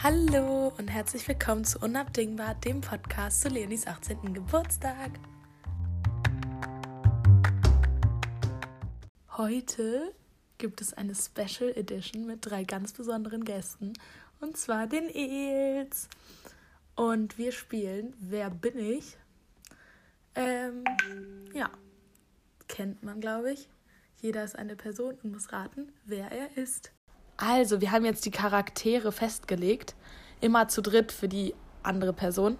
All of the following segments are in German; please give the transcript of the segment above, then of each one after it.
Hallo und herzlich willkommen zu Unabdingbar, dem Podcast zu Leonis 18. Geburtstag. Heute gibt es eine Special Edition mit drei ganz besonderen Gästen und zwar den Els. Und wir spielen Wer bin ich? Ähm, ja, kennt man, glaube ich. Jeder ist eine Person und muss raten, wer er ist. Also, wir haben jetzt die Charaktere festgelegt. Immer zu dritt für die andere Person.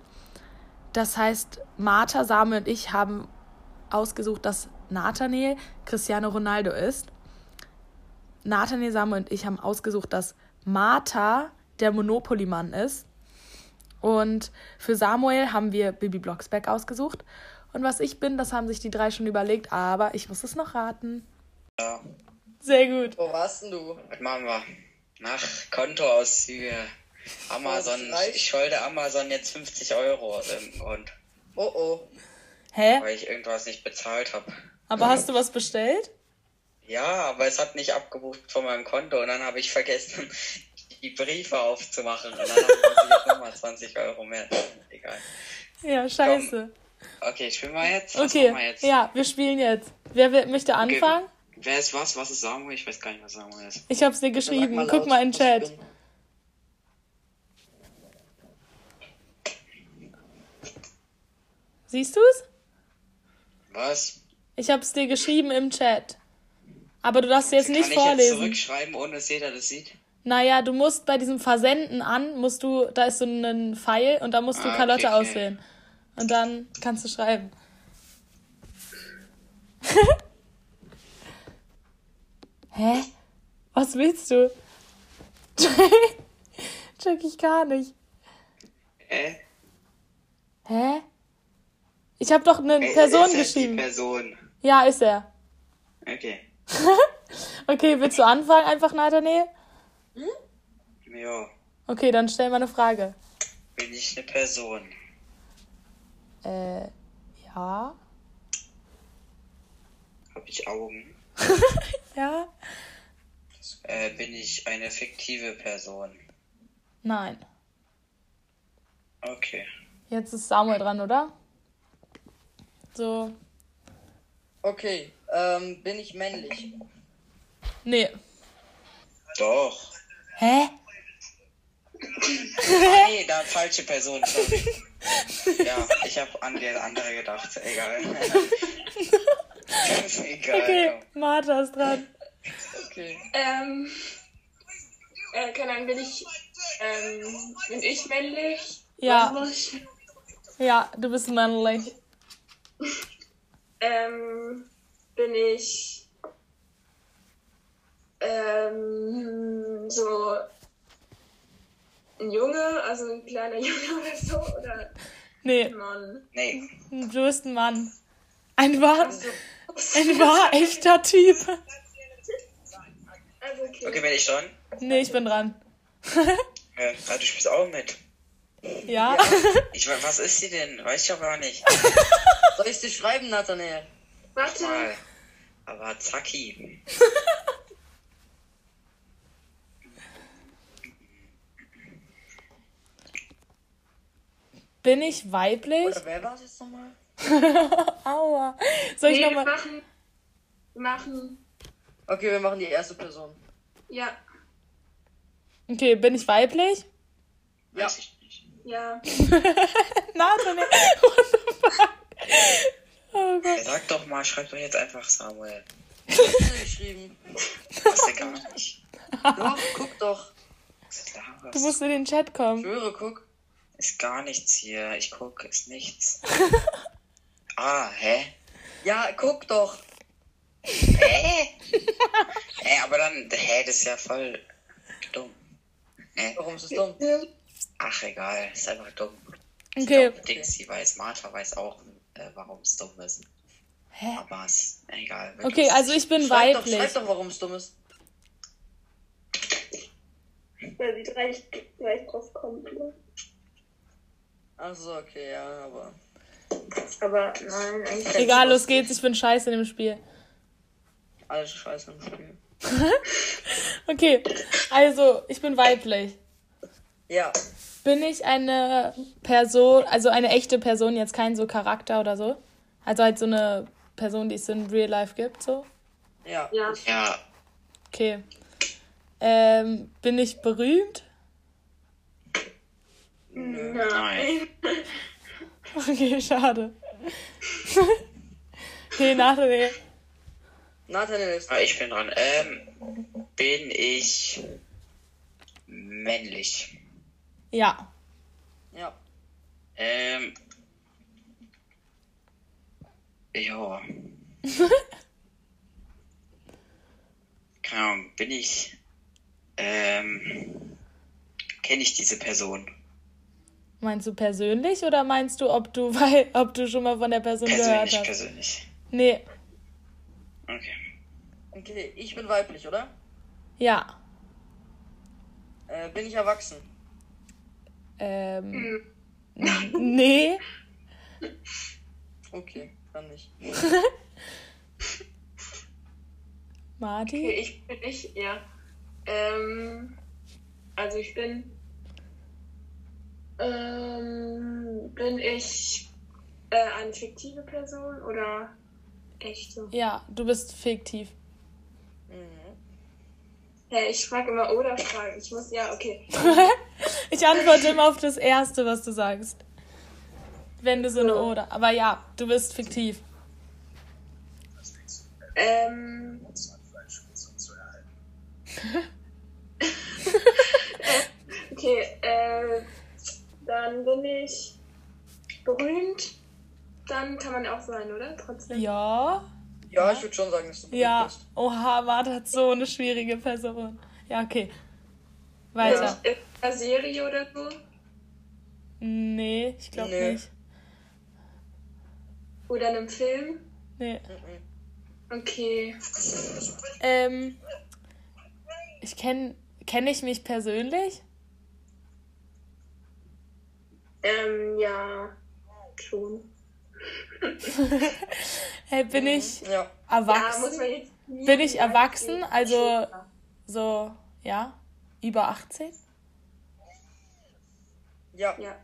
Das heißt, Martha, Samuel und ich haben ausgesucht, dass Nathaniel Cristiano Ronaldo ist. Nathaniel, Samuel und ich haben ausgesucht, dass Martha der Monopoly-Mann ist. Und für Samuel haben wir Bibi Blocksberg ausgesucht. Und was ich bin, das haben sich die drei schon überlegt, aber ich muss es noch raten. Ja. Sehr gut. Wo warst denn du? Was machen wir? Nach Kontoauszüge. Amazon. Ich schulde Amazon jetzt 50 Euro aus irgendeinem Grund, Oh oh. Hä? weil ich irgendwas nicht bezahlt habe. Aber hast du was bestellt? Ja, aber es hat nicht abgebucht von meinem Konto und dann habe ich vergessen, die Briefe aufzumachen. Und dann habe ich nochmal 20 Euro mehr. Egal. Ja, scheiße. Okay, spielen wir jetzt? Was Okay, wir jetzt? ja, wir spielen jetzt. Wer, wer möchte anfangen? Wer ist was? Was ist Samuel? Ich weiß gar nicht, was Samuel ist. Ich hab's dir geschrieben. laut, Guck mal in den Chat. Siehst du's? Was? Ich hab's dir geschrieben im Chat. Aber du darfst jetzt Kann nicht ich jetzt vorlesen. zurückschreiben, ohne dass jeder das sieht? Naja, du musst bei diesem Versenden an, musst du, da ist so ein Pfeil und da musst du Ah, okay, Carlotte okay. auswählen. Und dann kannst du schreiben. Hä? Was willst du? Check ich gar nicht. Äh? Hä? Ich habe doch eine Ey, Person ist das geschrieben. Die Person. Ja, ist er. Okay. Okay, willst du anfangen einfach, Nathanael? Ja. Okay, dann stell mal eine Frage. Bin ich eine Person? Äh, ja. Habe ich Augen? Ja? Äh, bin ich eine fiktive Person? Nein. Okay. Jetzt ist Samuel dran, oder? So. Okay, ähm, bin ich männlich? Nee. Doch. Hä? Nee, da falsche Person. Sorry. ja, ich habe an die andere gedacht. Egal. ist egal. Okay, Martha ist dran. Okay. Ähm, äh, keine Ahnung, bin ich, ähm, bin ich männlich? Ja. Was muss ich? Ja, du bist männlich. Ähm, bin ich, ähm, so ein Junge, also ein kleiner Junge oder so, oder Nee, ein Mann? Nee. du bist ein Mann. Ein wahr, Also, ein wahr echter Typ. okay. Okay, bin ich dran? Nee, ich bin dran. Äh, du spielst auch mit. Ja? Ich, we- was ist sie denn? Weiß ich auch gar nicht. Soll ich dir schreiben, Nathanael? Warte, Mal. Aber Zacki. Bin ich weiblich? Oder wer war es jetzt nochmal? Aua. Soll ich nee, wir nochmal. machen, wir machen, Okay, wir machen die erste Person. ja, Okay, bin ich weiblich? Ja. Weiß ich nicht. ja, Nathanael. What the fuck? Oh Gott. Ja, sag doch mal, schreib doch jetzt einfach Samuel. Hast du geschrieben? Was denn gar nicht. Doch, guck doch. Klar, Du musst in den Chat kommen. Schwöre, guck. Ist gar nichts hier. Ich guck, ist nichts. Ah, hä? Ja, guck doch. Hä? hä, aber dann, hä, das ist ja voll dumm. Hä? Warum ist es dumm? Ach, egal, ist einfach dumm. Okay. Dixie weiß, Martha weiß auch, äh, warum es dumm ist. Hä? Aber ist egal. wird Okay, also ich bin Schreib doch, weiblich. schreib doch, warum es dumm ist. weil die gleich, gleich drauf kommt. Ne? Ach so, okay, ja, aber. Aber nein, eigentlich. Egal, los geht's, ich bin scheiße in dem Spiel. Alles scheiße im Spiel. Okay, also ich bin weiblich. Ja. Bin ich eine Person, also eine echte Person, jetzt kein so Charakter oder so? Also halt so eine Person, die es in Real Life gibt, so? Ja. Ja. Ja, Okay. Ähm, bin ich berühmt? nein. Okay, schade. okay, Nathalie. Nathaniel ist. Ah, ich bin dran. Ähm, bin ich männlich? Ja. Ja. Ähm, ja. Keine Ahnung, bin ich, ähm, kenne ich diese Person? Meinst du persönlich oder meinst du, ob du, weil, ob du schon mal von der Person gehört Persönlich, hast? persönlich. Nee. Okay. Okay, ich bin weiblich, oder? Ja. Äh, bin ich erwachsen? Ähm. Nee. Okay, dann nicht. Marti? Okay, ich bin ich, ja. Ähm, also ich bin. Ähm, bin ich äh, eine fiktive Person oder echte? Ja, du bist fiktiv. Mhm. Ja, ich frage immer oder fragen. Ich muss, ja, okay. ich antworte immer auf das Erste, was du sagst. Wenn du so eine So. Oder. Aber ja, du bist fiktiv. Ähm, okay, äh, dann bin ich berühmt. Dann kann man auch sein, oder? Trotzdem. Ja. Ja, ich würde schon sagen, dass du berühmt Ja. bist. Oha, Marta hat so eine schwierige Person. Ja, okay. Weiter. In einer Serie oder so? Nee, ich glaube Nee. nicht. Oder in einem Film? Nee. Okay. Ähm. Ich kenne. Kenne ich mich persönlich? Ähm, ja, schon. Hey, bin ich Ja. Ja, muss erwachsen? man jetzt nie Bin ich erwachsen? Also-. So, ja? Über 18? Ja. Ja.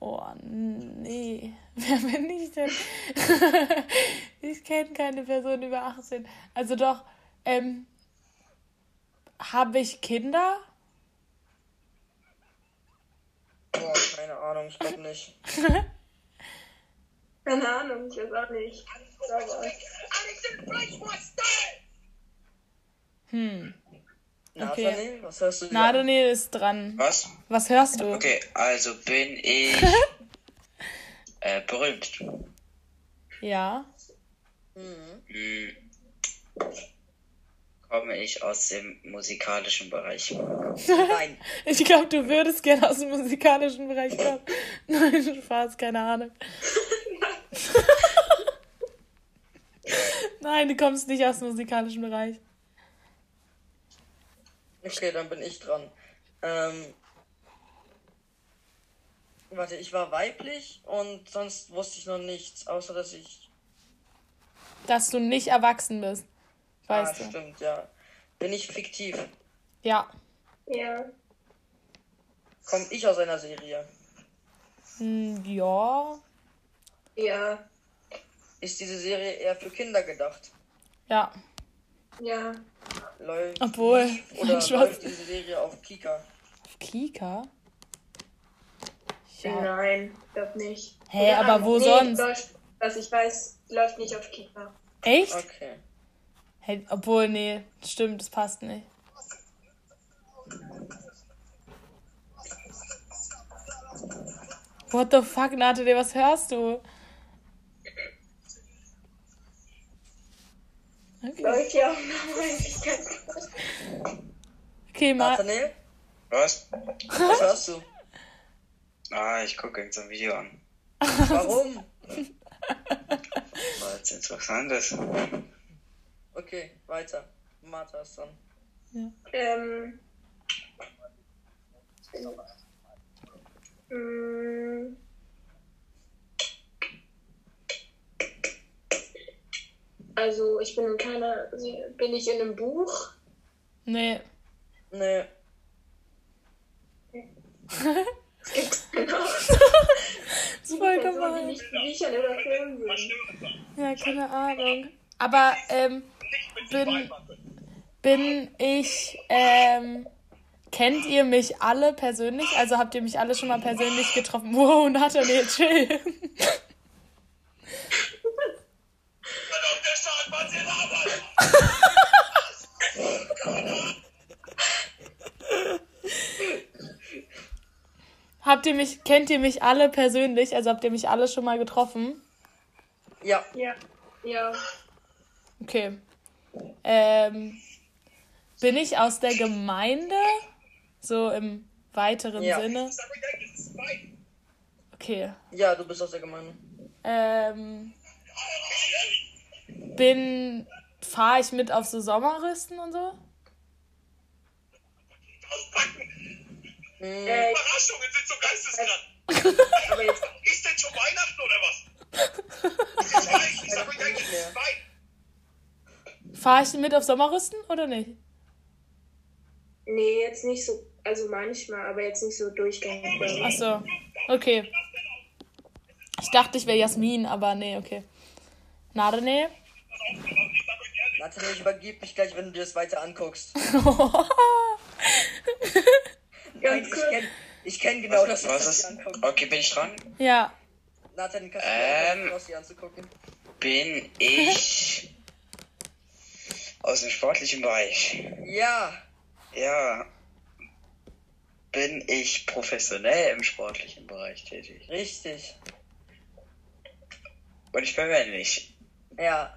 Oh, nee. Wer bin ich denn? ich kenne keine Person über 18. Also doch, ähm, habe ich Kinder? Boah, keine Ahnung, ich glaube nicht. Keine Ahnung, ich weiß auch nicht. Aber Hm. Nathaniel, was hörst du dir Na, an? Daniel ist dran. Was? Was hörst du? Okay, also bin ich äh, berühmt. Ja. Mhm. Komme ich aus dem musikalischen Bereich? Nein. Ich glaube, du würdest gerne aus dem musikalischen Bereich kommen. Nein, Spaß, keine Ahnung. Nein, du kommst nicht aus dem musikalischen Bereich. Okay, dann bin ich dran. Ähm, warte, ich war weiblich und sonst wusste ich noch nichts, außer dass ich. Dass du nicht erwachsen bist. Weißt ah, du? stimmt, ja. Bin ich fiktiv? Ja. ja. Komme ich aus einer Serie? Hm, ja. Ja. Ist diese Serie eher für Kinder gedacht? Ja. Ja. Läuft Obwohl, lief oder läuft diese Serie auf Kika? Auf Kika? Ja. Nein, glaub nicht. Hä, Oder aber wo nee, sonst? Läuft, was ich weiß, läuft nicht auf Kika. Echt? Okay. Hey, obwohl, nee, stimmt, das passt nicht. What the fuck, Natalie, was hörst du? Okay, gut. okay mal. Nathaniel, Was? was hörst du? Ah, ich gucke so ein Video an. Warum? Weil es interessant ist. Okay, weiter. Martha ist dran. Ähm. Mm. Also ich bin in keiner, bin ich in einem Buch? Nee, Nee. Das gibt's noch. Das ist voll gemein. nicht Büchern oder Filmen. Ja, keine Ahnung. Aber ähm, bin, bin ich, ähm, kennt ihr mich alle persönlich? Also habt ihr mich alle schon mal persönlich getroffen? Wow, Nathalie, chill. Habt ihr mich, kennt ihr mich alle persönlich? Also habt ihr mich alle schon mal getroffen? Ja, Ja. Ja. Okay. Ähm, bin ich aus der Gemeinde? So im weiteren Ja. Sinne? Okay. ja, du bist aus der Gemeinde. Ähm, bin. Fahre ich mit auf so Sommerrüsten und so? Hm, Äh, Überraschungen sind so geisteskrank. aber jetzt, Ist denn schon Weihnachten oder was? Ich weiß, ich sag euch eigentlich, es ist Weihnachten. Fahre ich mit auf Sommerrüsten oder nicht? nee, jetzt nicht so, also manchmal, aber jetzt nicht so durchgängig. Ach so. Okay. Ich dachte, ich wäre Jasmin, aber nee, okay. Nade, nee. Nathalie, ich übergebe mich gleich, wenn du dir das weiter anguckst. Nein, ich kenne ich kenn genau das, Was was ist? Okay, bin ich dran? ja. Nathalie, kannst du Ähm. dir anzugucken? Bin ich aus dem sportlichen Bereich? Ja, Ja. Bin ich professionell im sportlichen Bereich tätig? richtig. Und ich bin männlich. Ja,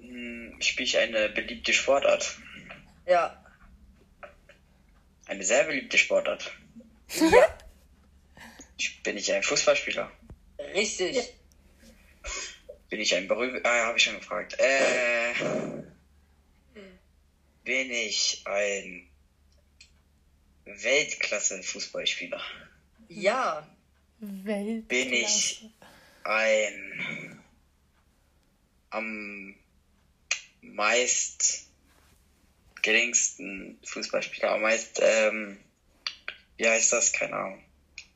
Hm, Spiele ich eine beliebte Sportart? ja, Eine sehr beliebte Sportart. ja, Ich- Bin ich ein Fußballspieler? richtig. Bin ich ein berühmt... Ah, habe ich schon gefragt. Äh... Bin ich ein Weltklasse-Fußballspieler? Ja, Weltklasse. Bin ich ein am meist geringsten Fußballspieler, am meist, ähm, wie heißt das? Keine Ahnung.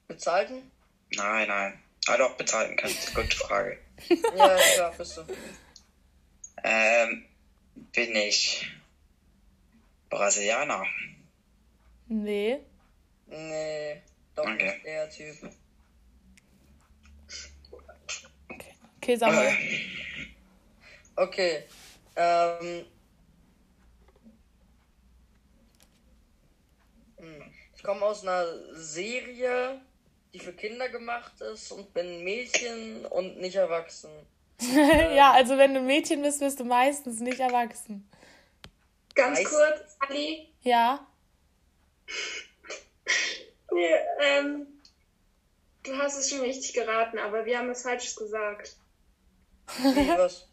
bezahlten? Nein, nein. Ah, doch, bezahlen kann. Gute Frage. Ja, klar, bist du. Ähm, bin ich Brasilianer? Nee. Nee, doch Okay. nicht der Typ. Okay, sag mal. Okay, ähm. hm, Ich komme aus einer Serie, die für Kinder gemacht ist und bin Mädchen und nicht erwachsen. ja, also wenn du Mädchen bist, bist du meistens nicht erwachsen. Ganz Weiß- kurz, Ali. Ja. Nee, ähm, du hast es schon richtig geraten, aber wir haben es Falsches gesagt. Wie, was?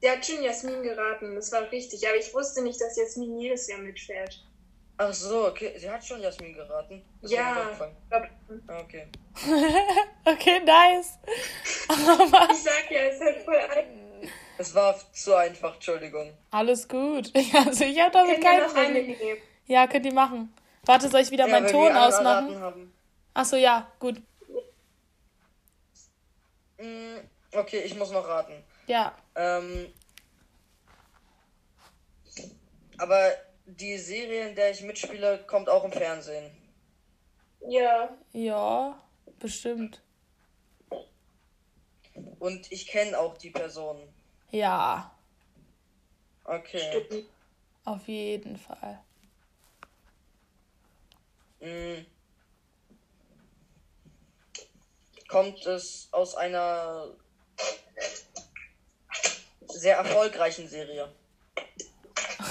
Sie hat schon Jasmin geraten, das war richtig, aber ich wusste nicht, dass Jasmin jedes Jahr mitfährt. Ach so, okay. Sie hat schon Jasmin geraten. Das ist mir nicht Ja, Ah, Okay. Okay, nice. Aber ich sag ja, es ist halt voll ein. Es war zu einfach, Entschuldigung. alles gut. Also ich habe damit kein noch eine Problem. Ja, könnt ihr machen. Warte, soll ich wieder Ja, meinen Ton ausmachen? Achso, ja, gut. Mm, Okay, ich muss noch raten. Ja. Ähm, aber die Serie, in der ich mitspiele, kommt auch im Fernsehen. Ja, Ja, bestimmt. Und ich kenne auch die Person. Ja, Okay. stimmt. auf jeden Fall. Mm. Kommt es aus einer sehr erfolgreichen Serie?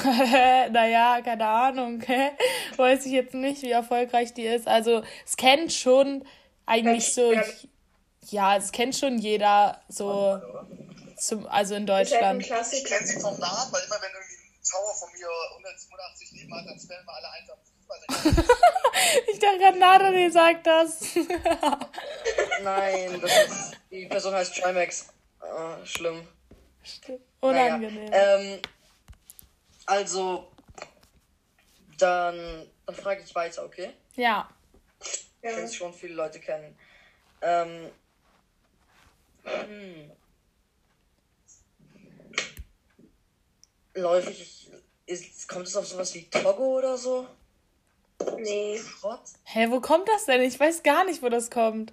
naja, keine Ahnung. Weiß ich jetzt nicht, wie erfolgreich die ist. Also, es kennt schon eigentlich so. Ja, es kennt schon jeder so. Zum, also in halt Deutschland. Ich kenne sie vom Namen, weil immer wenn irgendwie ein Tower von mir 187 Leben hat, dann spammen wir alle einsam Fußball. Ich dachte gerade, Natalie sagt das. Nein, das ist, die Person heißt Trimax. Ah, schlimm. Unangenehm. Naja, ähm, also, dann, dann frage ich weiter, okay? Ja. Ich Ja. ja. schon viele Leute kennen. Ähm. Hm. Läufig ist, kommt es auf sowas wie Togo oder so? Nee. Schrott? Hä, wo kommt das denn? Ich weiß gar nicht, wo das kommt.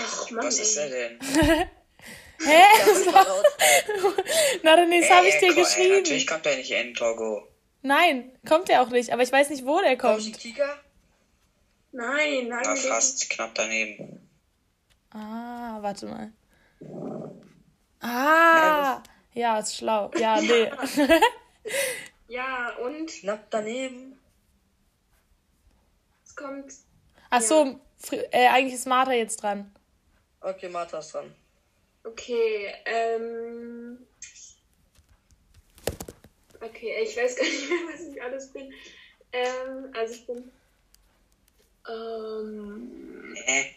Ach, Mann, Was ist er denn? Hä? Na, dann das habe ich Äh, dir ko- äh, Natürlich geschrieben. kommt er nicht in Togo. Nein, kommt er auch nicht. Aber ich weiß nicht, wo der Kommst kommt. Kika? Nein, nein, Na, fast knapp daneben. Ah, warte mal. Ah, ja, ist schlau. Ja, nee. Ja, und Knapp daneben. es kommt. Ach so, äh, eigentlich ist Martha jetzt dran. Okay, Martha ist dran. Okay, ähm. Okay, ich weiß gar nicht mehr, was ich alles bin. Ähm, also ich bin. Ähm. Hä?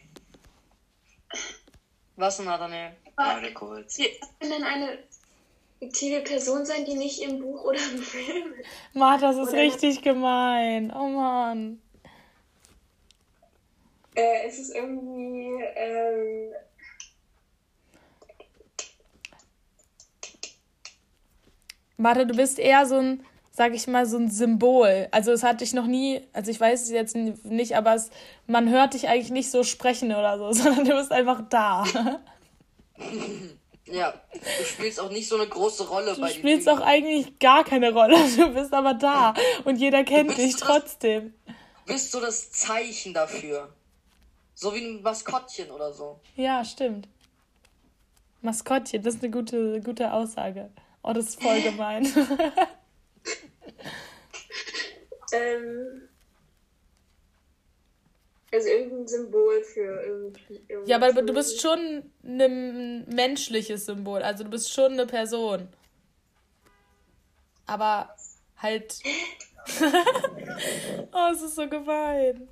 Was, Nathaniel? Warte kurz. Was kann denn eine fiktive Person sein, die nicht im Buch oder im Film ist? Martha, das ist Oder- richtig gemein. Oh Mann. Äh, es ist irgendwie. Ähm, Martha, du bist eher so ein, sag ich mal, so ein Symbol. Also es hat dich noch nie, also ich weiß es jetzt nicht, aber es, man hört dich eigentlich nicht so sprechen oder so, sondern du bist einfach da. Ja, du spielst auch nicht so eine große Rolle Du bei den spielst auch eigentlich gar keine Rolle. Du bist aber da und jeder kennt dich so- trotzdem. Du bist so das Zeichen dafür. So wie ein Maskottchen oder so. Ja, stimmt. Maskottchen, das ist eine gute, gute Aussage. Oh, das ist voll gemein. ähm, also irgendein Symbol für irgendwie. ja, aber du bist schon ein menschliches Symbol. Also du bist schon eine Person. Aber halt. oh, es ist so gemein.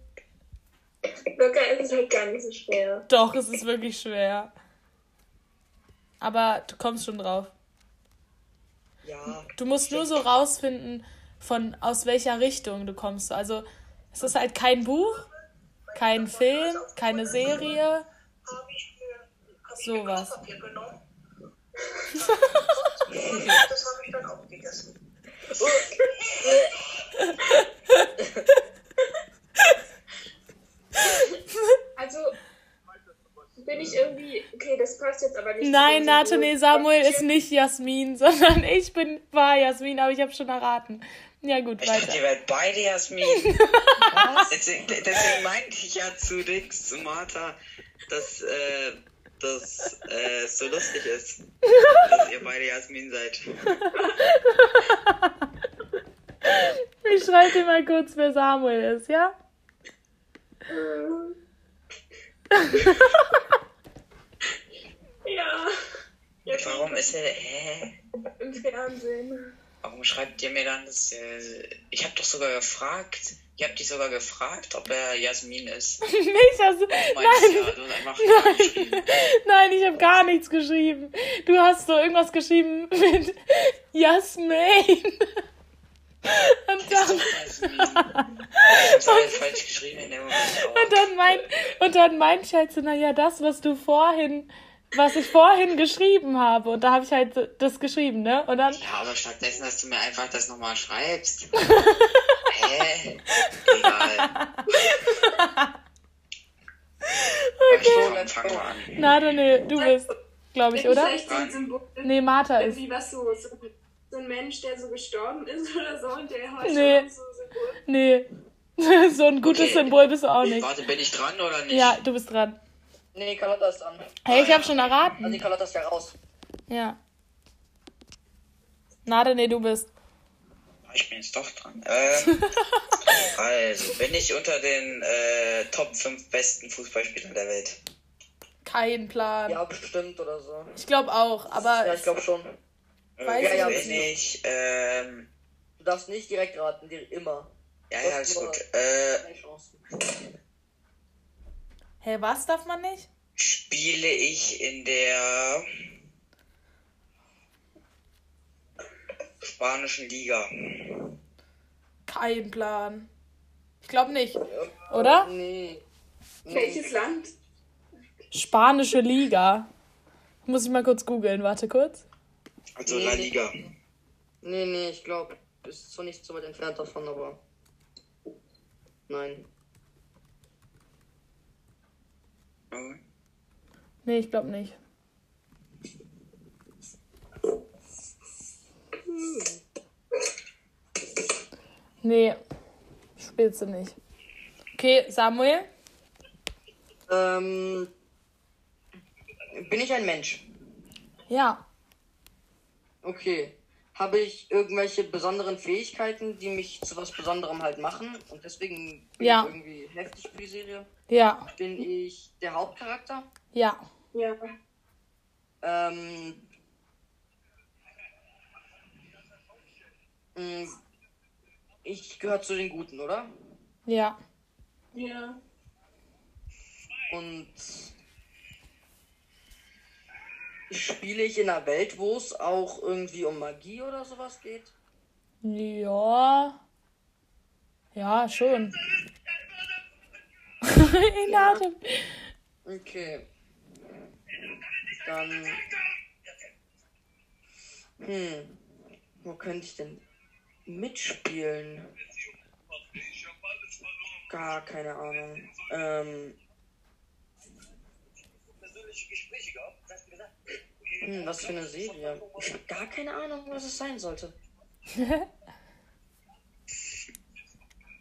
Locker ist es halt gar nicht so schwer. Doch, es ist wirklich schwer. Aber du kommst schon drauf. Ja. Du musst nur so rausfinden, von aus welcher Richtung du kommst. Also es ist halt kein Buch, kein Film, keine Serie, sowas. Das habe ich dann auch gegessen. Also bin ich irgendwie. Okay, das passt jetzt aber nicht. Nein, nee, Samuel ist nicht Jasmin, sondern ich bin war Jasmin, aber ich habe schon erraten. Ja gut, Ich dachte, weiter. ihr werdet beide Jasmin. deswegen, deswegen meinte ich ja zu Dix, zu Martha, dass äh, das äh, so lustig ist, dass ihr beide Jasmin seid. Ich schreibe dir mal kurz, wer Samuel ist, ja? Ja. Jetzt Warum ist er. Hä? im Fernsehen. Warum schreibt ihr mir dann das? Äh, ich habe doch sogar gefragt. Ihr habt dich sogar gefragt, ob er Jasmin ist. Nicht, also, meinst ja, du hast einfach ja geschrieben. Nein, ich habe gar nichts geschrieben. Du hast so irgendwas geschrieben mit Jasmin. Und dann, falsch geschrieben in dem Moment. und dann mein, und dann meinte ich halt so, naja, das, was du vorhin, was ich vorhin geschrieben habe. Und da habe ich halt so das geschrieben, ne? Und dann, ja, aber stattdessen, dass du mir einfach das nochmal schreibst. Hä? Egal. Okay, an. na, dann, nee, du bist, glaube ich, oder? Nee, Martha ist. Irgendwie was so, so, so ein Mensch, der so gestorben ist oder so und der heute Nee. so Symbol. Nee. So ein gutes Okay. Symbol bist du auch nicht. Warte, bin ich dran oder nicht? Ja, du bist dran. Nee, Carlotta ist dran. Hey, ich habe schon Also erraten. die Carlotta ist ja raus. Ja. Nade, nee, du bist. Ich bin jetzt doch dran. Ähm, also, bin ich unter den äh, Top 5 besten Fußballspielern der Welt? Kein Plan. Ja, bestimmt oder so. Ich glaube auch, aber Ja, ich glaube schon. Weiß Äh, ich bin nicht. ich, ähm, Du darfst nicht direkt raten, dir immer. ja, ja, ist gut. Äh. Hä, was darf man nicht? spiele ich in der spanischen Liga? Kein Plan. Ich glaube nicht. Oder? Nee. nee. Welches Land? Spanische Liga. Muss ich mal kurz googeln. Warte kurz. Also La Liga. Nee, nee, ich glaube, ist zwar nicht so weit entfernt davon, aber. Nein. Nee, ich glaube nicht. Nee, spielst du nicht. Okay, Samuel? Ähm. Bin ich ein Mensch? Ja. Okay. Habe ich irgendwelche besonderen Fähigkeiten, die mich zu was Besonderem halt machen? Und deswegen bin Ja. ich irgendwie heftig für die Serie. Ja. Bin ich der Hauptcharakter? Ja. Ja. Ähm. mh, Ich gehöre zu den Guten, oder? Ja. Ja. Und spiele ich in einer Welt, wo es auch irgendwie um Magie oder sowas geht? Ja. Ja, schon. In Atem. Okay. Dann. Hm. Wo könnte ich denn mitspielen? Gar keine Ahnung. Ähm. Hm, was für eine Serie? Ich habe gar keine Ahnung, was es sein sollte.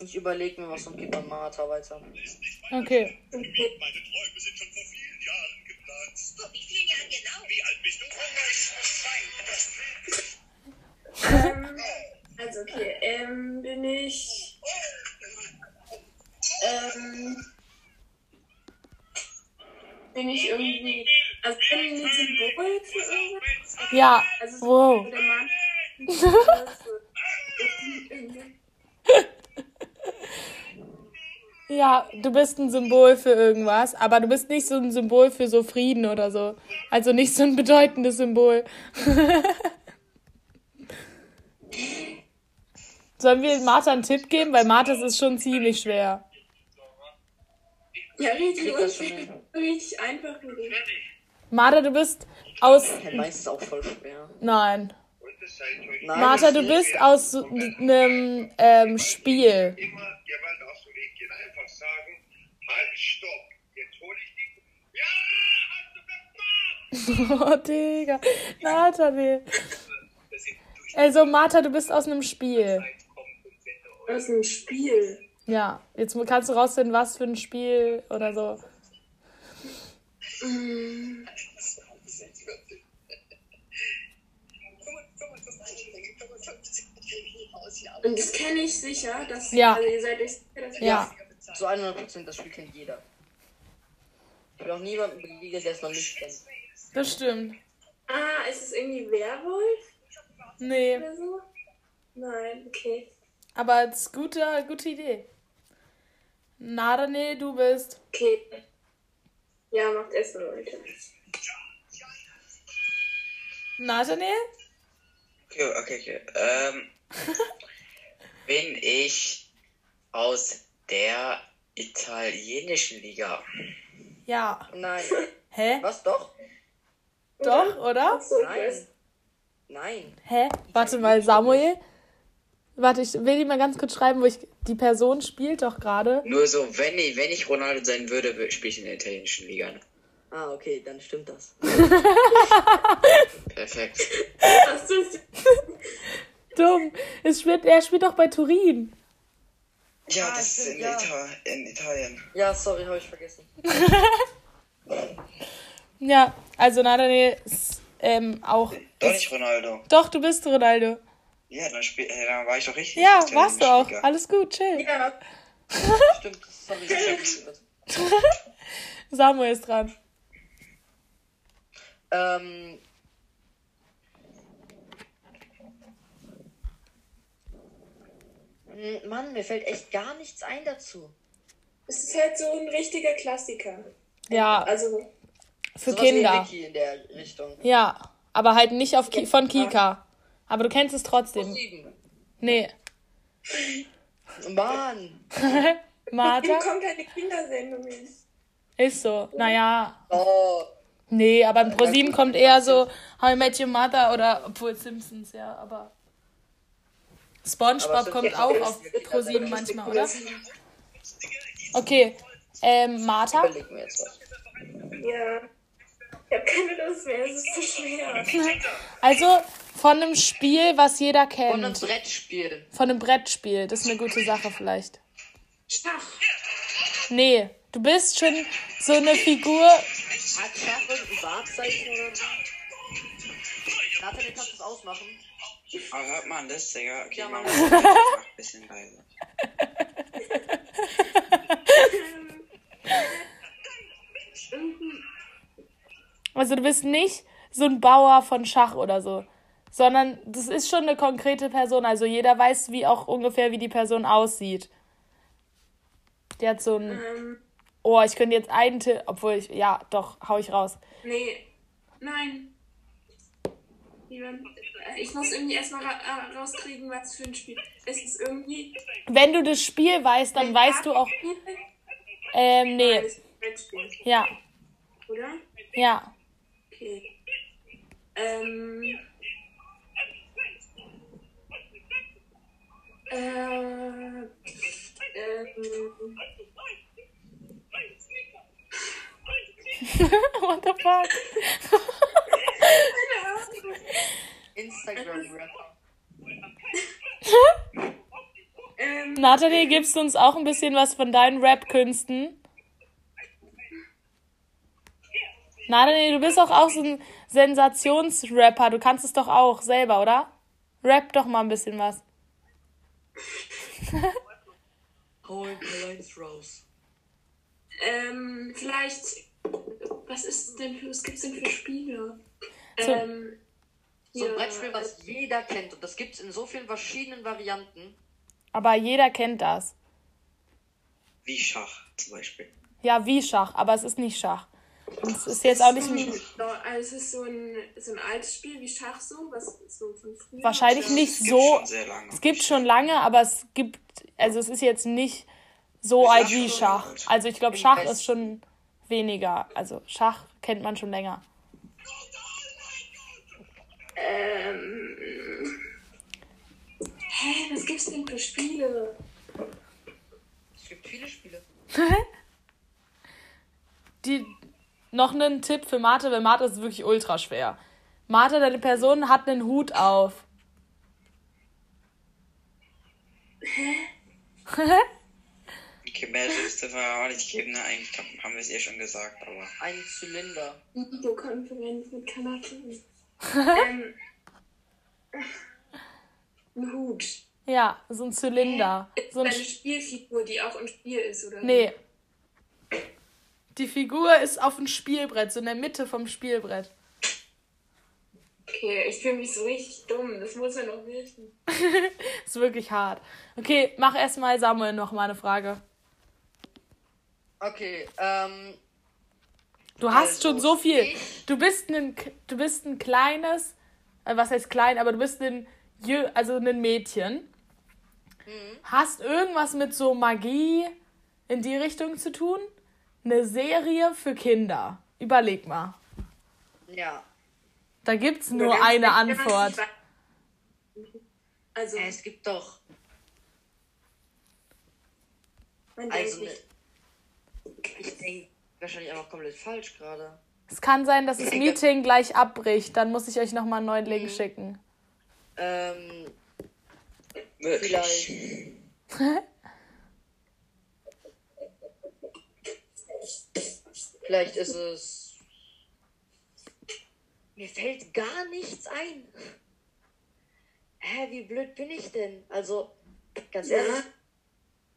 Ich überlege mir was und gebe an Martha weiter. Okay. Meine Träume sind schon vor vielen Jahren geplatzt. Vor wie vielen Jahren genau? Wie alt bist du? Oh, ich muss sein. Das Ähm, also okay, ähm, bin ich. Ähm. Bin ich irgendwie. Also bin ich ein Symbol für irgendwas? Ja. Also so Wow. der Mann. Ja, du bist ein Symbol für irgendwas, aber du bist nicht so ein Symbol für so Frieden oder so. Also nicht so ein bedeutendes Symbol. Sollen wir Martha einen Tipp geben? Weil Marthas ist schon ziemlich schwer. Ja, richtig, richtig einfach. Richtig. Martha, du bist aus. Meins ist auch voll schwer. Nein. Nein, Martha, du ist bist schwer. aus einem ähm, Spiel. Immer Gewalt aus dem Weg gehen. Einfach sagen, halt, stopp. Jetzt hol ich die... Ja, du Oh, Digga. Nathalie. Also, Martha, du bist aus einem Spiel. Aus einem Spiel. Ja, jetzt kannst du rausfinden, was für ein Spiel oder so. Und das kenne ich sicher. Dass, Ja. Also ihr seid euch sicher, dass Ja. Zu 100% das Spiel kennt jeder. Ich habe noch niemanden begegnet, der es noch nicht kennt. Das stimmt. Ah, ist es irgendwie Werwolf Nee, oder so? Nein, okay. aber es ist gute, gute Idee. Nadane, du bist. Okay. Ja, macht Essen, Leute. Nathaniel? Okay, okay, okay. Ähm, bin ich aus der italienischen Liga? Ja. Nein. Hä? Was doch? Doch, oder? Nein. Nein. Hä? Warte mal, Samuel. Warte, ich will die mal ganz kurz schreiben, wo ich. Die Person spielt doch gerade. Nur so, wenn ich, wenn ich Ronaldo sein würde, spiele ich in der italienischen Liga. Ne? Ah, okay, dann stimmt das. Perfekt. Du es? Dumm. Es spielt, er spielt doch bei Turin. Ja, Ah, das ist in, ja. Ita in Italien. Ja, sorry, habe ich vergessen. Ja, also Nathaniel ist ähm, auch. Doch nicht Ronaldo. Doch, du bist Ronaldo. Ja, dann, spiel, äh, dann war ich doch richtig. Ja, warst du auch. Alles gut, chill. Ja. Stimmt, sorry. Samuel ist dran. Ähm. Hm, Mann, mir fällt echt gar nichts ein dazu. Es ist halt so ein richtiger Klassiker. Ja, Also, für Kinder. In der Richtung. Ja, aber halt nicht auf Ki von Kika. Aber du kennst es trotzdem. Sieben. Nee. Mann. Martha? kommt eine Kindersendung hin. Ist so. Naja, Oh. nee, aber in ProSieben kommt eher so How I Met Your Mother oder, obwohl Simpsons, ja, aber Spongebob Aber kommt auch auf wirklich ProSieben also manchmal, oder? Okay, ähm, Martha? Überleg mir jetzt was. Ja. Ich habe keine Lust mehr, es ist zu schwer. Also von einem Spiel, was jeder Und ein kennt. Brettspiel. Von einem Brettspiel. Das ist eine gute Sache vielleicht. Schach. Nee, du bist schon so eine Figur. Hat Schach irgendein Wahrzeichen oder? Nathalie, kannst du es ausmachen? Aber hört man das, Digga? Okay, Ja, mach Mann. mal ein bisschen leise. Also du bist nicht so ein Bauer von Schach oder so. Sondern das ist schon eine konkrete Person. Also jeder weiß, wie auch ungefähr, wie die Person aussieht. Die hat so ein. Ähm, Oh, ich könnte jetzt einen Tipp. Obwohl ich. Ja, doch, hau ich raus. nee. Nein. Äh, Ich muss irgendwie erstmal ra äh, rauskriegen, was für ein Spiel. Es ist irgendwie. Wenn du das Spiel weißt, dann weißt du auch. Ähm, nee. Ja, oder? ja. Okay. Ähm. Äh. Ähm. What the fuck? Instagram-Rapper. Ähm. Nathalie, gibst du uns auch ein bisschen was von deinen Rap-Künsten? Nathalie, du bist doch auch so ein Sensationsrapper. Du kannst es doch auch selber, oder? Rap doch mal ein bisschen was. Hol Lines raus. Ähm, vielleicht. Was ist denn für. Was gibt's denn für Spiele? So- Ähm. So ein ja, Brettspiel, was jeder kennt. Und das gibt es in so vielen verschiedenen Varianten. Aber jeder kennt das. Wie Schach zum Beispiel. Ja, wie Schach, aber es ist nicht Schach. Und es ist jetzt auch nicht. so ein, also es ist so ein, so ein altes Spiel wie Schach so, was so von früher. Wahrscheinlich nicht Es gibt so. schon sehr lange. Es gibt schon lange, aber es gibt. Also es ist jetzt nicht so alt wie Schach. alt? Also ich glaube, Schach ist schon weniger. Also Schach kennt man schon länger. Ähm. Hä, was gibt's denn für Spiele? Es gibt viele Spiele. Die, noch einen Tipp für Marte, weil Marte ist wirklich ultra schwer. Marte, deine Person hat einen Hut auf. Okay, mehr Tipps dürfen wir auch nicht geben, ne? Eigentlich haben- wir es eh schon gesagt, aber. Ein Zylinder. Videokonferenz mit Kanaken. ähm. Ein Hut. Ja, so ein Zylinder. So ein Eine Spielfigur, die auch im Spiel ist, oder? nee. Die Figur ist auf dem Spielbrett, so in der Mitte vom Spielbrett. Okay, ich fühle mich so richtig dumm. Das muss ja noch wissen. Ist wirklich hart. Okay, mach erstmal Samuel noch mal eine Frage. Okay, ähm. Du hast Also, schon so viel. Du bist ein, du bist ein kleines, äh, was heißt klein, aber du bist ein, also ein Mädchen. Mhm. Hast irgendwas mit so Magie in die Richtung zu tun? Eine Serie für Kinder. Überleg mal. Ja. Da gibt's nur eine Antwort. Also, Es gibt doch. man Also, denkt nicht. ich denke wahrscheinlich einfach komplett falsch gerade. Es kann sein, dass das Meeting gleich abbricht. Dann muss ich euch noch mal einen neuen Mhm. Link schicken. Ähm, Wirklich. vielleicht. Vielleicht ist es. Mir fällt gar nichts ein. Hä, wie blöd bin ich denn? Also, ganz Ja. ehrlich,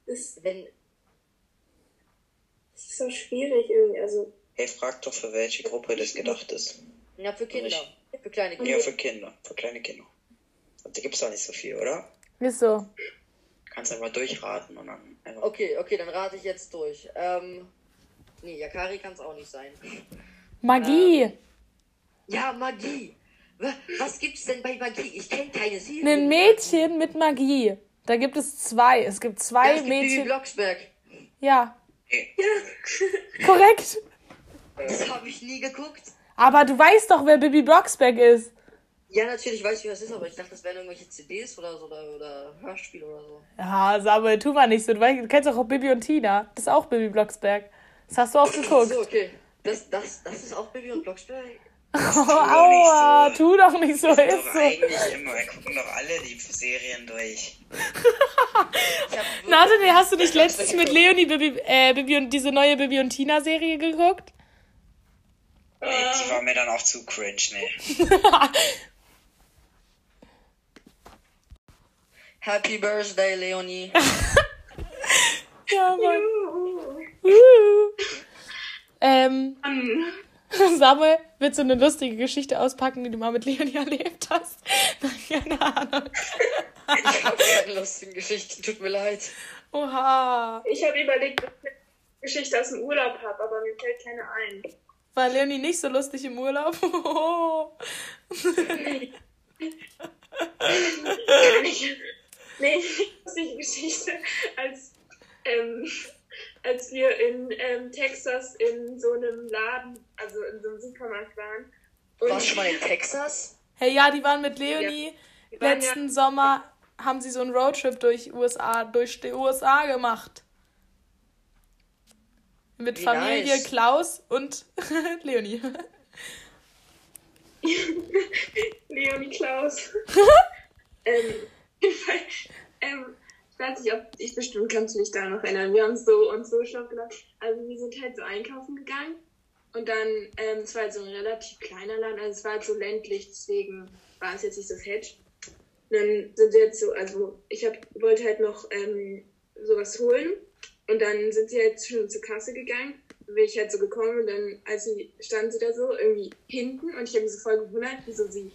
Das wenn. das ist so schwierig irgendwie. Also, Hey, frag doch, für welche Gruppe das gedacht ist. Ja, für Kinder. Für kleine Kinder. Ja, für Kinder. Für kleine Kinder. Und da gibt's doch nicht so viel, oder? Ist so. Kannst einfach durchraten und dann einfach. Okay, okay, dann rate ich jetzt durch. Ähm. Nee, Yakari kann es auch nicht sein. Magie. Ja, Magie. Wa- Was gibt's denn bei Magie? Ich kenne keine Serie. Ein Mädchen mit Magie. Da gibt es zwei. Es gibt zwei Ja, es gibt Bibi Mädchen. Blocksberg. Ja, Ja. korrekt. Das habe ich nie geguckt. Aber du weißt doch, wer Bibi Blocksberg ist. Ja, natürlich weiß ich, wer das ist, aber ich dachte, das wären irgendwelche CDs oder so oder, oder Hörspiele oder so. Ja, Samuel, tu mal nicht so. Du, weißt, du kennst doch auch Bibi und Tina. Das ist auch Bibi Blocksberg. Das hast du auch geguckt. So, okay. Das, das, das ist auch Bibi und Blocksberg. Oh, aua, tu doch nicht so. Doch Ist so. eigentlich immer. Wir gucken doch alle die Serien durch. Nathalie, hast du nicht letztens mit Leonie Bibi, äh, Bibi und diese neue Bibi und Tina Serie geguckt? Nee, die war mir dann auch zu cringe, nee. Happy Birthday, Leonie. Ja, Mann. Ähm. Samuel, willst du eine lustige Geschichte auspacken, die du mal mit Leonie erlebt hast? Keine Ahnung. Ich habe keine lustigen Geschichten, tut mir leid. Oha. Ich habe überlegt, dass ich eine Geschichte aus dem Urlaub habe, aber mir fällt keine ein. War Leonie nicht so lustig im Urlaub? Ich, nee, das ist die Geschichte, als, ähm, als wir in ähm, Texas in so einem Laden, also in so einem Supermarkt waren. Und Warst du schon mal in Texas? Hey, ja, die waren mit Leonie Wir waren letzten Sommer, haben sie so einen Roadtrip durch USA, durch die USA gemacht. Mit Wie Familie nice. Klaus und Leonie. Leonie Klaus. ähm, ähm, ich weiß nicht, ob ich bestimmt kannst du dich da noch erinnern. Wir haben so und so schon gedacht. Also wir sind halt so einkaufen gegangen und dann, ähm, es war halt so ein relativ kleiner Laden, also es war halt so ländlich, deswegen war es jetzt nicht so fett. Und dann sind wir jetzt so, also ich hab, wollte halt noch ähm, sowas holen und dann sind sie halt schon zur Kasse gegangen. Dann bin ich halt so gekommen und dann, als sie stand sie da so irgendwie hinten und ich habe mich so voll gewundert, wieso sie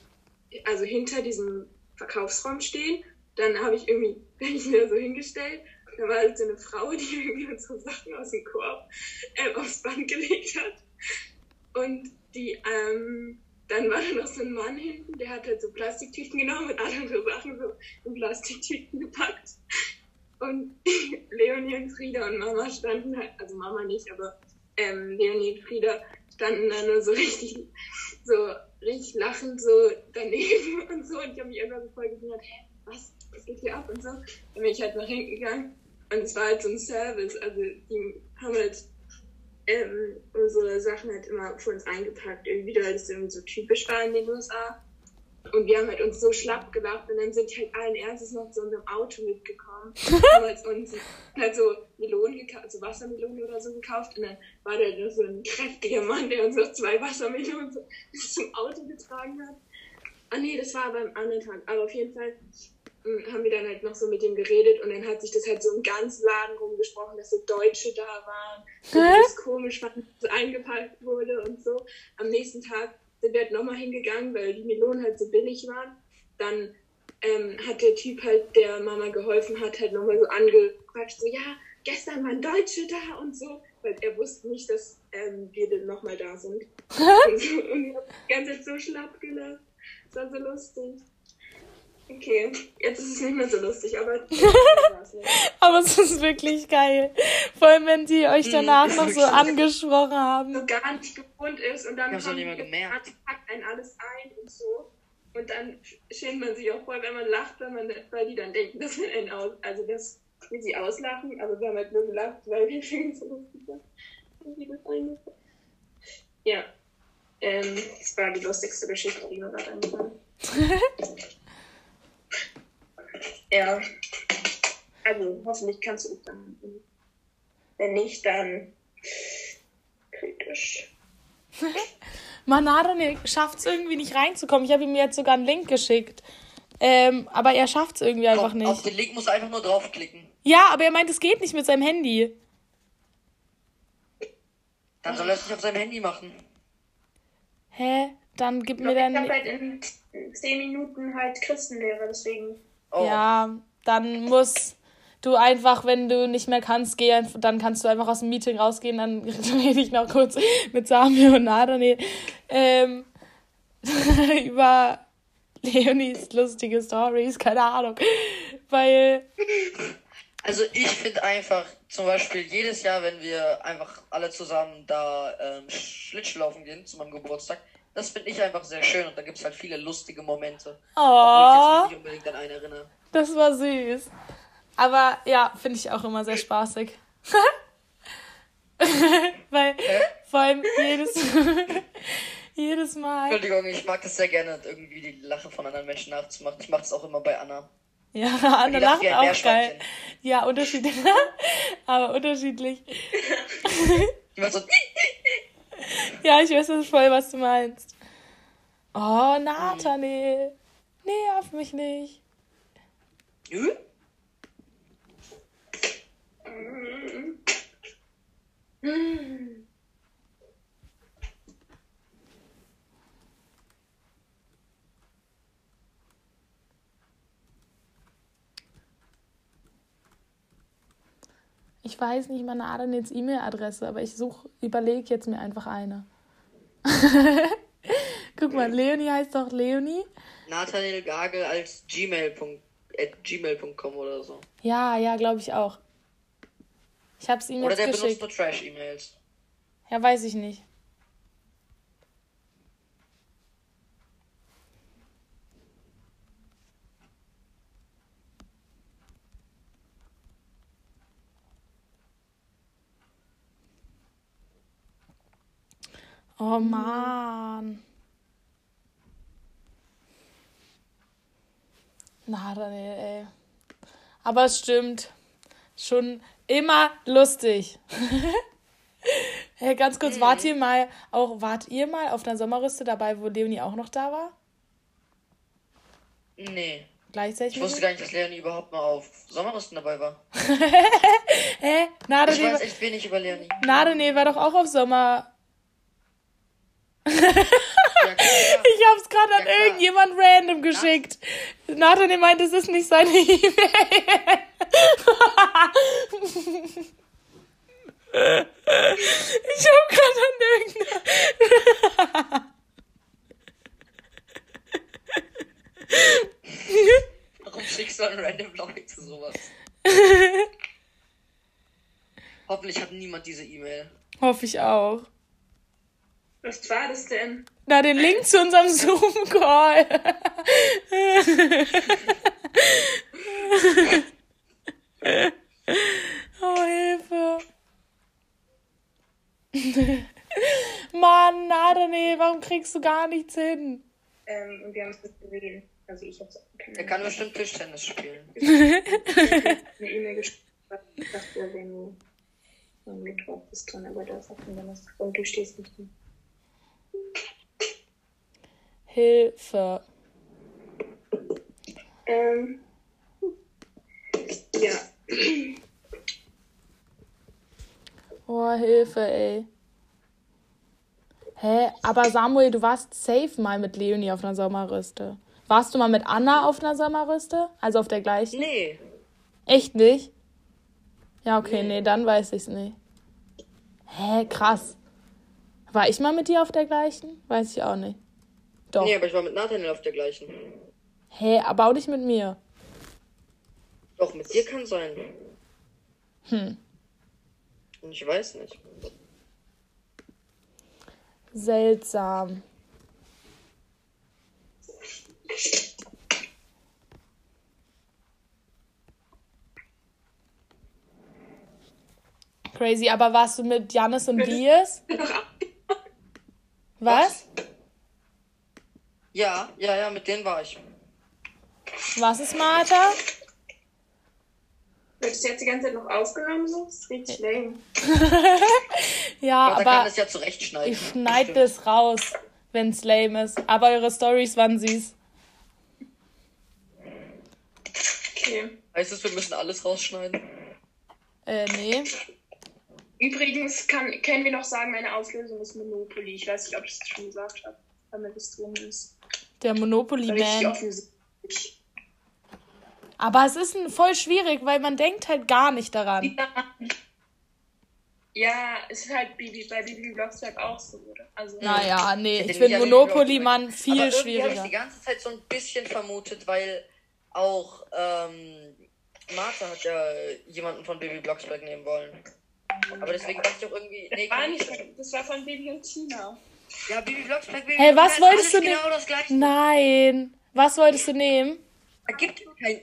also hinter diesem Verkaufsraum stehen. Dann habe ich irgendwie, bin ich mir so hingestellt. Da war halt so eine Frau, die irgendwie unsere Sachen aus dem Korb äh, aufs Band gelegt hat. Und die, ähm, dann war da noch so ein Mann hinten, der hat halt so Plastiktüten genommen und andere Sachen so in Plastiktüten gepackt. Und Leonie und Frieda und Mama standen halt, also Mama nicht, aber ähm, Leonie und Frieda standen da nur so richtig, so richtig lachend so daneben und so. Und ich habe mich irgendwann so voll gewundert, hä, was, was geht hier ab und so. Dann bin ich halt nach hinten gegangen und es war halt so ein Service. Also die haben halt ähm, unsere Sachen halt immer für uns eingepackt, irgendwie, weil das irgendwie so typisch war in den USA. Und wir haben halt uns so schlapp gelacht und dann sind die halt allen Ernstes noch zu unserem Auto mitgekommen. haben halt uns halt so Melonen gekauft, also Wassermelonen oder so gekauft und dann war da noch so ein kräftiger Mann, der uns noch zwei Wassermelonen zum Auto getragen hat. Ah nee, das war aber am anderen Tag. Aber auf jeden Fall haben wir dann halt noch so mit dem geredet und dann hat sich das halt so im ganzen Laden rumgesprochen, dass so Deutsche da waren. Hä? das komisch fand, dass so eingepackt wurde und so. Am nächsten Tag sind wir halt nochmal hingegangen, weil die Melonen halt so billig waren. Dann ähm, hat der Typ halt, der Mama geholfen hat, halt nochmal so angequatscht, so, ja, gestern waren Deutsche da und so, weil er wusste nicht, dass ähm, wir dann nochmal da sind. und, so, und ich hab die ganze Zeit so schlapp gelacht. Das war so lustig. Okay, jetzt ist es nicht mehr so lustig, aber. Aber es ist wirklich geil. Vor allem, wenn die euch danach noch so angesprochen haben. so gar nicht gewohnt ist und dann Ich hab's noch haben nicht mal die- gemerkt. packt einen alles ein und so. Und dann schämt man sich auch voll, wenn man lacht, wenn man, weil die dann denken, dass man einen aus, also dass wir sie auslachen, aber wir haben halt nur gelacht, weil wir schon so lustig das eingefallen? Ja. Ähm, das war die lustigste Geschichte, die mir gerade eingefallen ist. Ja. Also, hoffentlich kannst du es dann. Wenn nicht, dann kritisch. Manado schafft es irgendwie nicht reinzukommen. Ich habe ihm jetzt sogar einen Link geschickt. Ähm, aber er schafft es irgendwie einfach nicht. auf den Link musst du einfach nur draufklicken. Ja, aber er meint, es geht nicht mit seinem Handy. Dann soll er es nicht auf seinem Handy machen. Hä? Dann gib mir Ich habe dann. halt in 10 Minuten halt Christenlehre, deswegen. Oh. Ja, dann musst du einfach, wenn du nicht mehr kannst, geh einfach, dann kannst du einfach aus dem Meeting rausgehen, dann rede ich noch kurz mit Sami und Nadane ähm, über Leonis lustige Stories, keine Ahnung. Weil, Also ich finde einfach, zum Beispiel jedes Jahr, wenn wir einfach alle zusammen da ähm, Schlittschuhlaufen gehen zu meinem Geburtstag, das finde ich einfach sehr schön und da gibt es halt viele lustige Momente. Obwohl ich jetzt oh, mich nicht unbedingt an einen erinnere. das war süß. Aber ja, finde ich auch immer sehr spaßig. Weil vor allem jedes, jedes Mal. Entschuldigung, ich mag das sehr gerne, irgendwie die Lache von anderen Menschen nachzumachen. Ich mache das auch immer bei Anna. Ja, Die lacht lacht auch geil. Ja, unterschiedlich. Aber unterschiedlich. Die macht so, Ja, ich weiß das voll, was du meinst. Oh, Nathanael. Nerv mich nicht. Hm? Weiß nicht meine Adanails E-Mail-Adresse, aber ich suche, überlege jetzt mir einfach eine. Guck mal, Leonie heißt doch Leonie. Nathaniel Gagel als gmail. gmail.com oder so. Ja, ja, glaube ich auch. Ich habe es ihm Oder jetzt der benutzt geschickt. nur Trash-E-Mails. Ja, weiß ich nicht. Oh Mann. Na, Daniel, ey. Aber es stimmt. Schon immer lustig. hey, ganz kurz, wart ihr mal auch, wart ihr mal auf einer Sommerrüste dabei, wo Leonie auch noch da war? Nee. Gleichzeitig? Ich wusste gar nicht, dass Leonie überhaupt mal auf Sommerrüsten dabei war. Hä? Na, Ich weiß echt wenig über Leonie. na, Daniel war doch auch auf Sommer. Ja. Ich hab's gerade an Ja, klar. irgendjemand random geschickt. Nathan meint, es ist nicht seine E-Mail. ich hab gerade an irgendeiner. Warum schickst du an random Leute sowas? Hoffentlich hat niemand diese E-Mail. Hoffe ich auch. Was war das denn? Na, den Link zu unserem Zoom-Call. oh, Hilfe. Mann, Nadane, warum kriegst du gar nichts hin? Ähm, und wir haben es nicht gesehen. Also ich hab's keine Er kann bestimmt Tischtennis spielen. eine E-Mail geschrieben. Ich dachte, wäre nur am Mittwoch ist drin, aber da auch ein Donnerstag und du stehst nicht drin. Hilfe. Ähm, ja. Oh, Hilfe, ey. Hä? Aber Samuel, du warst safe mal mit Leonie auf einer Sommerrüste. Warst du mal mit Anna auf einer Sommerrüste? Also auf der gleichen? Nee. Echt nicht? Ja, okay, nee, dann weiß ich's nicht. Hä, krass. War ich mal mit dir auf der gleichen? Weiß ich auch nicht. Doch. Nee, aber ich war mit Nathaniel auf der gleichen. Hä, aber auch nicht mit mir. Doch, mit dir kann sein. Hm. Ich weiß nicht. Seltsam. Crazy, aber warst du mit Janis und Dias? Was? Ja, ja, ja, mit denen war ich. Was ist Martha? Wird das jetzt die ganze Zeit noch aufgenommen so? Das ist richtig lame. Ja, Aber, kann das ja zurechtschneiden. ich schneide das raus, wenn's lame ist. Aber eure Stories waren süß. Okay. Heißt es, wir müssen alles rausschneiden? Äh, nee. Übrigens kann, können wir noch sagen, meine Auflösung ist Monopoly. Ich weiß nicht, ob ich das schon gesagt habe, damit es drin ist. Der Monopoly Man. Aber es ist ein- voll schwierig, weil man denkt halt gar nicht daran. Ja, es ist halt Bibi, bei Bibi Blocksberg auch so, oder? Also, Naja, nee, ich finde Monopoly Block Man viel Aber irgendwie habe ich schwieriger. die ganze Zeit so ein bisschen vermutet, weil auch ähm, Martha hat ja jemanden von Baby Blocksberg nehmen wollen. Aber deswegen dachte ich auch irgendwie. Nee, War kann nicht das war von Baby und Tina. Ja, Baby Blocksberg, Baby Hey, was wolltest du genau denn- das gleiche. Nein. Was wolltest du nehmen? Da gibt es kein.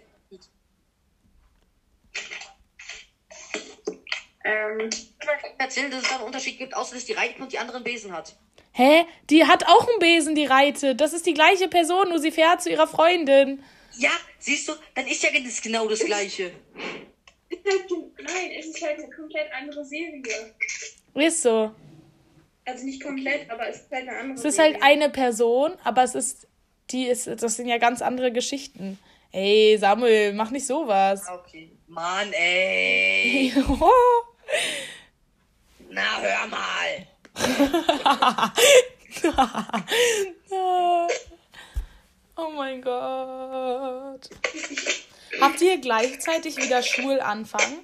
Ähm, Ich kann erzählen, dass es da einen Unterschied gibt, außer dass die Reiten und die anderen Besen hat. Hä? Die hat auch einen Besen, die reitet. Das ist die gleiche Person, nur sie fährt zu ihrer Freundin. Ja, siehst du, dann ist ja das genau das gleiche. ist halt, nein, es ist halt eine komplett andere Serie. Ist so. Also nicht komplett, aber es ist halt eine andere Es ist Serie. halt eine Person, aber es ist, die ist, das sind ja ganz andere Geschichten. Ey, Samuel, mach nicht sowas. Okay. Mann, ey. Na, hör mal. oh mein Gott. Habt ihr gleichzeitig wieder Schulanfang?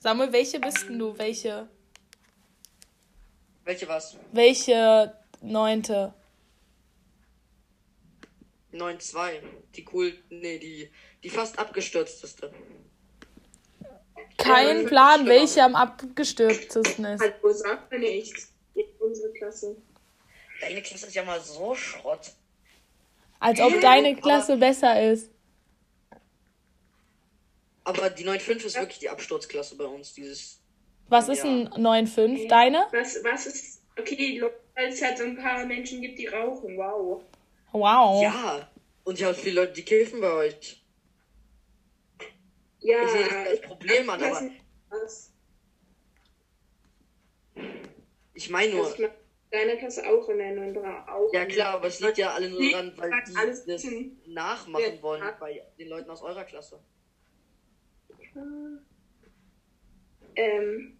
Samuel, welche bist denn du? Welche? Welche was? Welche neunte? 9-2. Die cool. Nee, die, die fast abgestürzteste. Kein Plan, welche am abgestürztesten ist. Hallo, sag mir nichts. Unsere Klasse. Deine Klasse ist ja mal so Schrott. Als ob deine Klasse besser ist. Aber die 9-5 ist wirklich die Absturzklasse bei uns. Dieses. Was ist Ja. ein 9,5? Deine? Was, was ist. Okay, weil es halt so ein paar Menschen gibt, die rauchen. Wow. Wow. Ja. Und ihr habt viele Leute, die kiffen bei euch. Ja. Ich sehe das als Problem an, aber Was? ich meine Das nur. deine Klasse auch in der 9 auch. Ja klar, aber es liegt ja alle nur Nee, daran, weil die alles das nachmachen Ja. wollen bei den Leuten aus eurer Klasse. Ähm,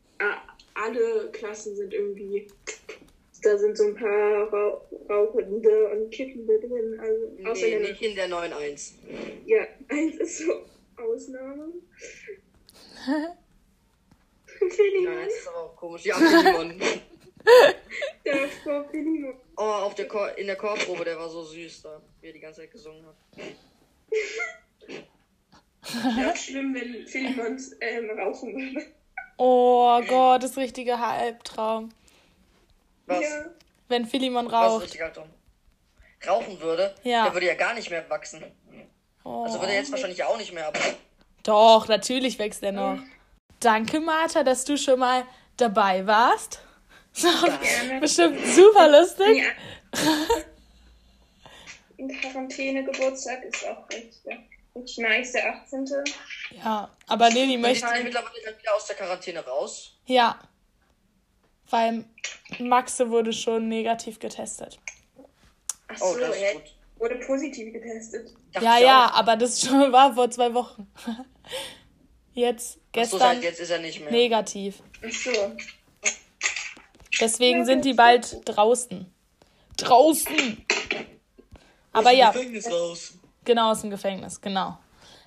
alle Klassen sind irgendwie. Da sind so ein paar Rau Rauchende und Kiffende drin. Also, außer Nee, der nicht in der 9-1. Ja, eins ist so Ausnahme. Die 9-1 ist aber auch komisch. Ja, Simon. Der Frau Finimo. Oh, auf der Chor in der Chorprobe, der war so süß da, wie er die ganze Zeit gesungen hat. Ja, schlimm, wenn Philemons ähm, rauchen würde. Oh Gott, das richtige Halbtraum. Was? Wenn Philemon raucht. richtig. Rauchen würde, Ja. der würde ja gar nicht mehr wachsen. Oh. Also würde er jetzt wahrscheinlich auch nicht mehr, aber Doch, natürlich wächst er noch. Danke, Martha, dass du schon mal dabei warst. So, bestimmt super lustig. Ja. Ein Quarantäne-Geburtstag ist auch recht, ja. richtig nice, der 18. Ja, aber Leni ich möchte. bin mittlerweile dann wieder aus der Quarantäne raus. Ja. Weil Maxe wurde schon negativ getestet. Ach Oh, so, das ist er gut. wurde positiv getestet. Dachte Ja, ich ja, auch. aber das schon war vor zwei Wochen. Jetzt, Ach so, gestern seit jetzt ist er nicht mehr. negativ. Ach so. Deswegen sind die bald draußen. Draußen! Aber ja, Gefängnis raus. Genau aus dem Gefängnis, genau.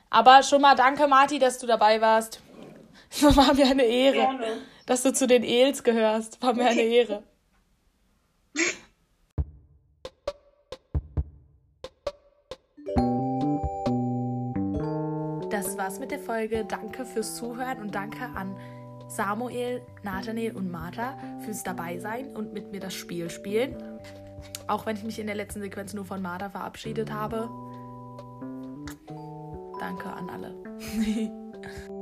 Aber schon mal danke, Marti, dass du dabei warst. War mir eine Ehre. Gerne. Dass du zu den Els gehörst. War mir eine Ehre. Das war's mit der Folge. Danke fürs Zuhören und danke an Samuel, Nathanael und Martha fürs Dabeisein und mit mir das Spiel spielen. Auch wenn ich mich in der letzten Sequenz nur von Martha verabschiedet habe. Danke an alle.